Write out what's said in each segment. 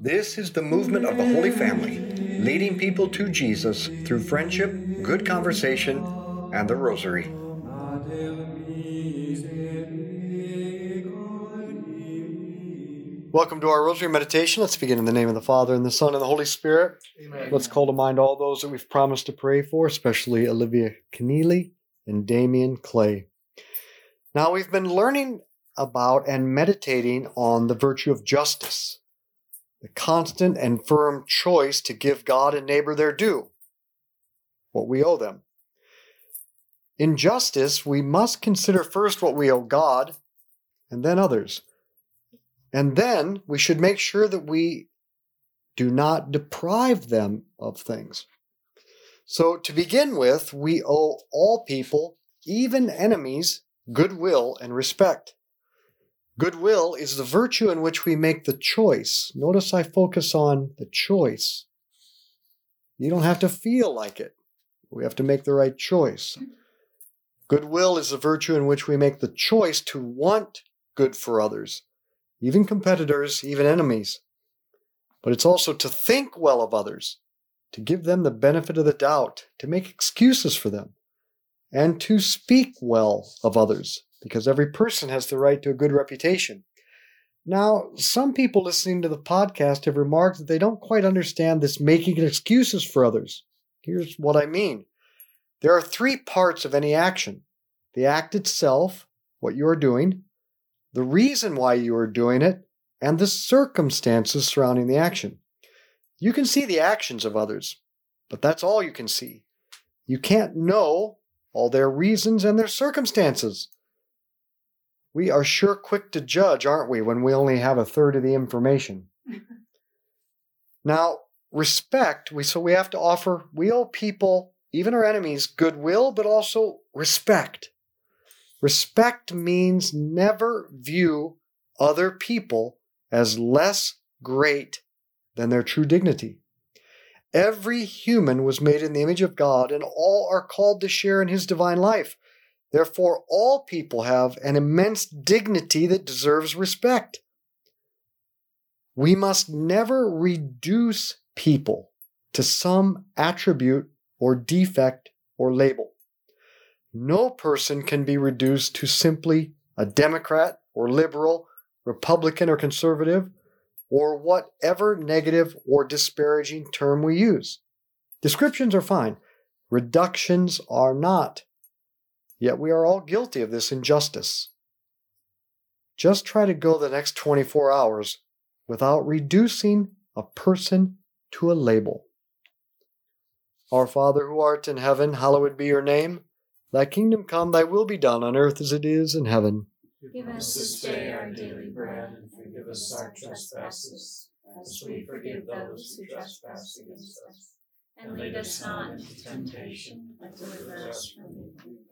This is the movement of the Holy Family, leading people to Jesus through friendship, good conversation, and the Rosary. Welcome to our Rosary Meditation. Let's begin in the name of the Father, and the Son, and the Holy Spirit. Amen. Let's call to mind all those that we've promised to pray for, especially Olivia Keneally and Damien Clay. Now, we've been learning about and meditating on the virtue of justice, the constant and firm choice to give God and neighbor their due, what we owe them. In justice, we must consider first what we owe God and then others. And then we should make sure that we do not deprive them of things. So, to begin with, we owe all people, even enemies, goodwill and respect. Goodwill is the virtue in which we make the choice. Notice I focus on the choice. You don't have to feel like it. We have to make the right choice. Goodwill is the virtue in which we make the choice to want good for others even competitors, even enemies. But it's also to think well of others, to give them the benefit of the doubt, to make excuses for them, and to speak well of others, because every person has the right to a good reputation. Now, some people listening to the podcast have remarked that they don't quite understand this making excuses for others. Here's what I mean there are three parts of any action the act itself, what you are doing, the reason why you are doing it, and the circumstances surrounding the action. You can see the actions of others, but that's all you can see. You can't know all their reasons and their circumstances. We are sure quick to judge, aren't we, when we only have a third of the information? now, respect, we so we have to offer we owe people, even our enemies, goodwill, but also respect. Respect means never view other people as less great than their true dignity. Every human was made in the image of God, and all are called to share in his divine life. Therefore, all people have an immense dignity that deserves respect. We must never reduce people to some attribute or defect or label. No person can be reduced to simply a Democrat or liberal, Republican or conservative, or whatever negative or disparaging term we use. Descriptions are fine, reductions are not. Yet we are all guilty of this injustice. Just try to go the next 24 hours without reducing a person to a label. Our Father who art in heaven, hallowed be your name. Thy kingdom come, thy will be done on earth as it is in heaven. Give us this day our daily bread, and forgive us our trespasses, as we forgive those who trespass against us. And lead us not into temptation, but deliver us from evil.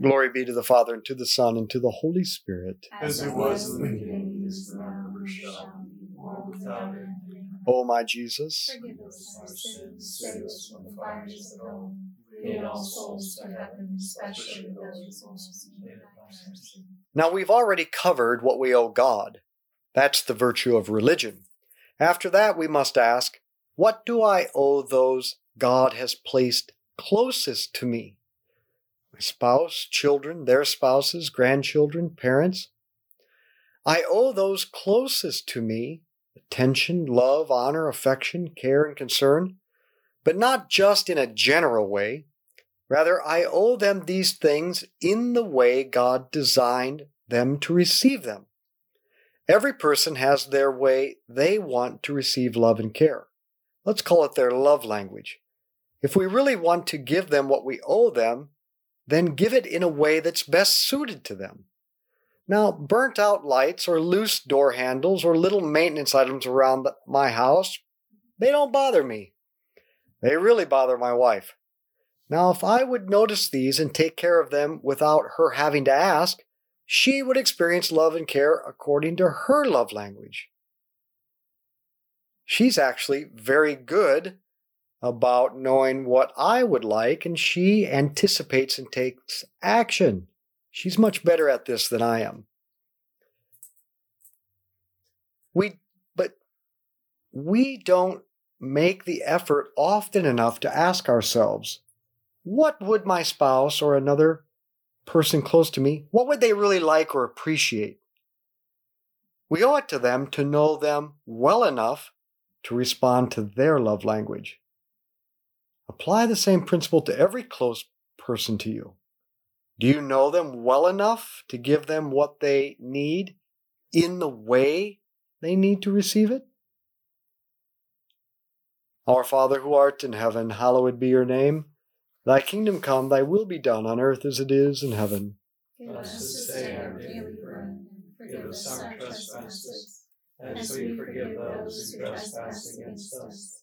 Amen. Glory be to the Father, and to the Son, and to the Holy Spirit. As it was in the beginning, is now, and shall be, world without end. O my Jesus, Forgive us our sins, save us from the fires of hell. Lead all souls to heaven, especially those most in need of thy mercy. Now, we've already covered what we owe God. That's the virtue of religion. After that, we must ask, what do I owe those God has placed closest to me? Spouse, children, their spouses, grandchildren, parents. I owe those closest to me attention, love, honor, affection, care, and concern, but not just in a general way. Rather, I owe them these things in the way God designed them to receive them. Every person has their way they want to receive love and care. Let's call it their love language. If we really want to give them what we owe them, then give it in a way that's best suited to them. Now, burnt out lights or loose door handles or little maintenance items around my house, they don't bother me. They really bother my wife. Now, if I would notice these and take care of them without her having to ask, she would experience love and care according to her love language. She's actually very good about knowing what I would like, and she anticipates and takes action. She's much better at this than I am. We, but we don't make the effort often enough to ask ourselves, what would my spouse or another person close to me, what would they really like or appreciate? We owe it to them to know them well enough to respond to their love language. Apply the same principle to every close person to you. Do you know them well enough to give them what they need in the way they need to receive it? Our Father who art in heaven, hallowed be your name. Thy kingdom come, thy will be done on earth as it is in heaven. Give us this day our daily bread, and forgive us our trespasses, as we forgive those who trespass against us.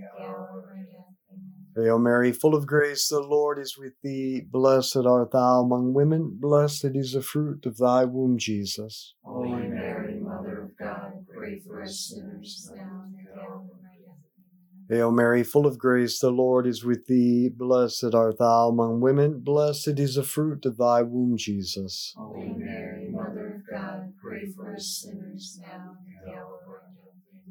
Hail Mary, full of grace, the Lord is with thee. Blessed art thou among women. Blessed is the fruit of thy womb, Jesus. Holy Mary, Mother of God, pray for us sinners now and at the hour of our Hail Mary, full of grace, the Lord is with thee. Blessed art thou among women. Blessed is the fruit of thy womb, Jesus. Holy Mary, Mother of God, pray for us sinners now and at the hour of our death. Amen.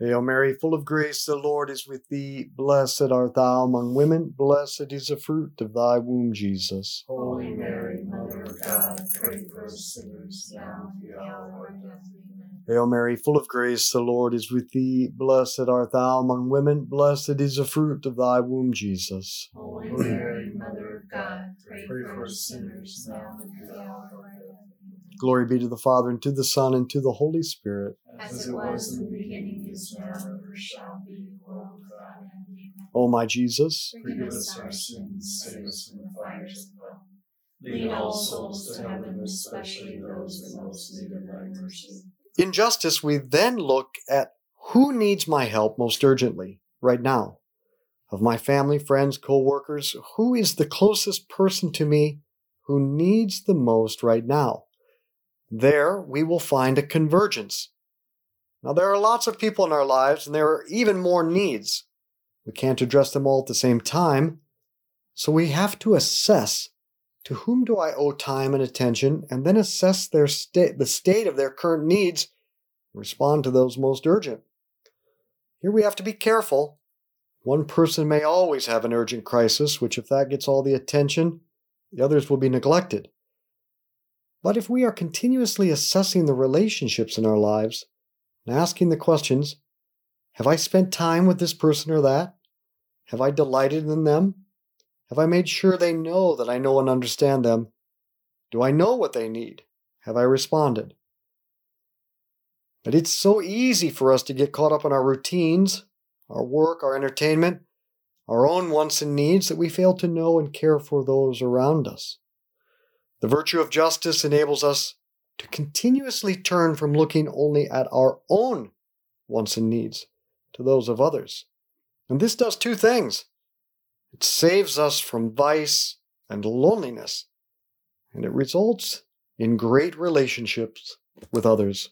Hail Mary, full of grace, the Lord is with thee. Blessed art thou among women. Blessed is the fruit of thy womb, Jesus. Holy Mary, Mother of God, pray for us sinners now and the hour of death. Amen. Hail Mary, full of grace, the Lord is with thee. Blessed art thou among women. Blessed is the fruit of thy womb, Jesus. Holy Mary, Mother of God, pray for us sinners now and at the hour of our death. Glory be to the Father, and to the Son, and to the Holy Spirit. As it was in the beginning, is now, and ever shall be, world without end. Amen. O my Jesus, Forgive us our sins, save us from the fires of hell. Lead all souls to heaven, especially those in most need of thy mercy. in justice, we then look at who needs my help most urgently right now. Of my family, friends, co workers, who is the closest person to me who needs the most right now? There we will find a convergence. Now, there are lots of people in our lives, and there are even more needs. We can't address them all at the same time, so we have to assess to whom do I owe time and attention, and then assess their state, the state of their current needs, and respond to those most urgent. Here we have to be careful. One person may always have an urgent crisis, which, if that gets all the attention, the others will be neglected. But if we are continuously assessing the relationships in our lives and asking the questions Have I spent time with this person or that? Have I delighted in them? Have I made sure they know that I know and understand them? Do I know what they need? Have I responded? But it's so easy for us to get caught up in our routines, our work, our entertainment, our own wants and needs that we fail to know and care for those around us. The virtue of justice enables us to continuously turn from looking only at our own wants and needs to those of others. And this does two things it saves us from vice and loneliness, and it results in great relationships with others.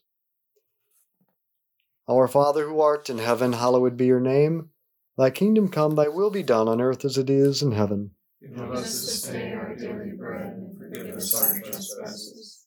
Our Father who art in heaven, hallowed be your name. Thy kingdom come, thy will be done on earth as it is in heaven. Give us this day our daily bread, and forgive us our trespasses,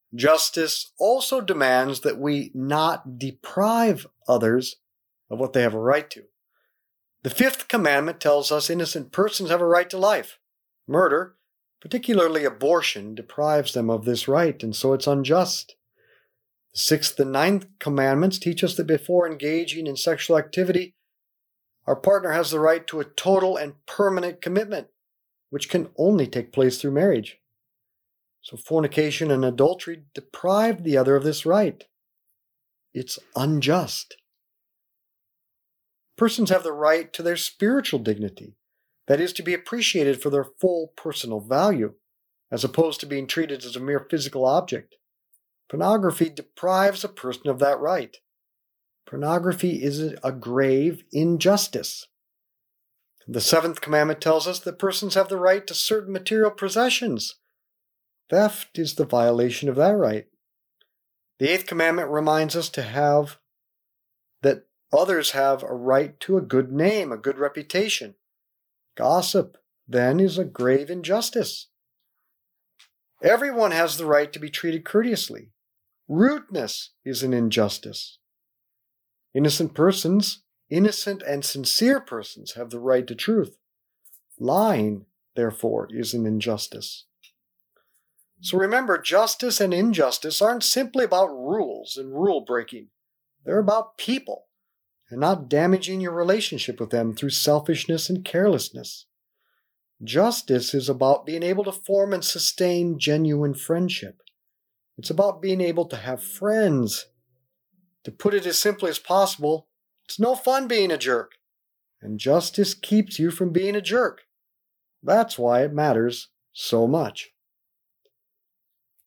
Justice also demands that we not deprive others of what they have a right to. The fifth commandment tells us innocent persons have a right to life. Murder, particularly abortion, deprives them of this right, and so it's unjust. The sixth and ninth commandments teach us that before engaging in sexual activity, our partner has the right to a total and permanent commitment, which can only take place through marriage. So fornication and adultery deprive the other of this right. It's unjust. Persons have the right to their spiritual dignity, that is, to be appreciated for their full personal value, as opposed to being treated as a mere physical object. Pornography deprives a person of that right. Pornography is a grave injustice. The seventh commandment tells us that persons have the right to certain material possessions. Theft is the violation of that right. The eighth commandment reminds us to have that others have a right to a good name, a good reputation. Gossip, then, is a grave injustice. Everyone has the right to be treated courteously. Rudeness is an injustice. Innocent persons, innocent and sincere persons, have the right to truth. Lying, therefore, is an injustice. So remember, justice and injustice aren't simply about rules and rule breaking. They're about people and not damaging your relationship with them through selfishness and carelessness. Justice is about being able to form and sustain genuine friendship. It's about being able to have friends. To put it as simply as possible, it's no fun being a jerk, and justice keeps you from being a jerk. That's why it matters so much.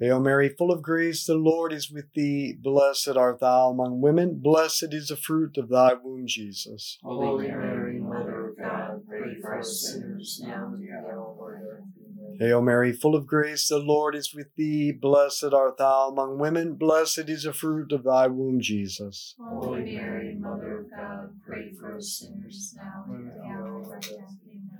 Hail Mary, full of grace, the Lord is with thee. Blessed art thou among women, blessed is the fruit of thy womb, Jesus. Holy Mary, Mother of God, pray for us sinners now and at the hour of our death. Hail Mary, full of grace, the Lord is with thee. Blessed art thou among women, blessed is the fruit of thy womb, Jesus. Holy Mary, Mother of God, pray for us sinners now and at the hour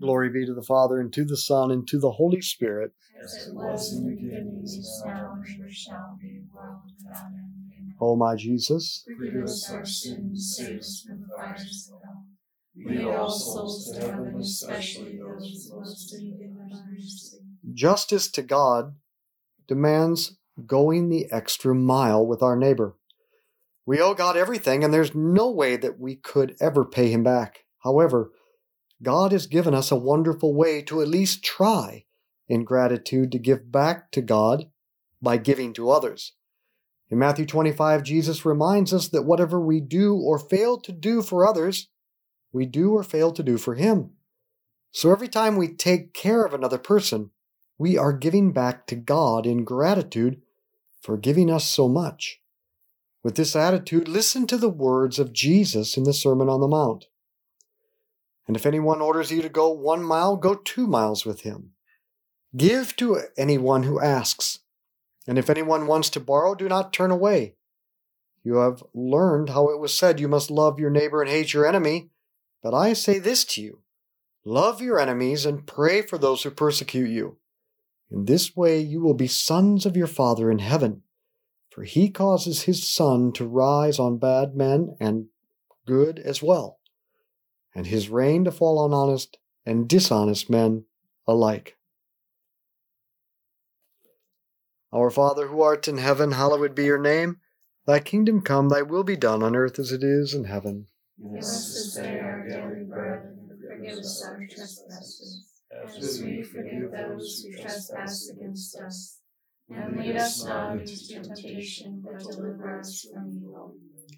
Glory be to the Father, and to the Son, and to the Holy Spirit. As it was in the beginning, is now, and ever shall be, world without end. O my Jesus, Forgive us our sins, save us from the fires of hell. Lead all souls to heaven, especially those most in need of mercy. justice to God demands going the extra mile with our neighbor. We owe God everything, and there's no way that we could ever pay Him back. However, God has given us a wonderful way to at least try in gratitude to give back to God by giving to others. In Matthew 25, Jesus reminds us that whatever we do or fail to do for others, we do or fail to do for Him. So every time we take care of another person, we are giving back to God in gratitude for giving us so much. With this attitude, listen to the words of Jesus in the Sermon on the Mount. And if anyone orders you to go one mile, go two miles with him. Give to anyone who asks. And if anyone wants to borrow, do not turn away. You have learned how it was said, You must love your neighbor and hate your enemy. But I say this to you love your enemies and pray for those who persecute you. In this way you will be sons of your Father in heaven, for he causes his sun to rise on bad men and good as well, and his rain to fall on honest and dishonest men alike. Our Father who art in heaven, hallowed be your name. Thy kingdom come, thy will be done on earth as it is in heaven. Give us this day our daily bread, and forgive us our trespasses, as we forgive those who trespass against us. And lead us not into temptation, but deliver us from evil.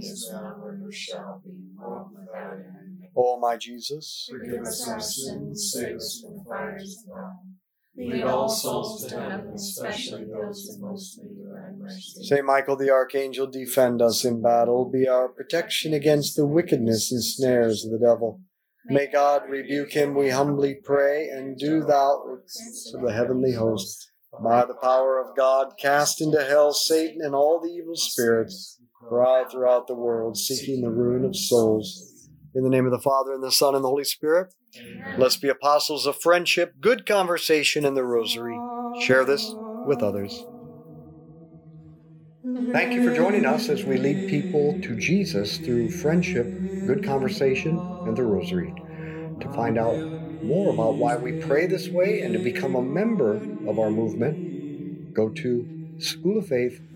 is now, and ever shall be, world without end. O my Jesus, Forgive us our sins, save us from the fires of hell. Lead all souls to heaven, especially those in most need of thy mercy. Saint Michael the Archangel, defend us in battle. Be our protection against the wickedness and snares of the devil. May God rebuke him, we humbly pray, and do thou to the heavenly host. By the power of God, cast into hell Satan and all the evil spirits prowl throughout the world, seeking the ruin of souls. In the name of the Father, and the Son, and the Holy Spirit, let's be apostles of friendship, good conversation, and the rosary. Share this with others. Thank you for joining us as we lead people to Jesus through friendship, good conversation, and the rosary. To find out more about why we pray this way and to become a member of our movement, go to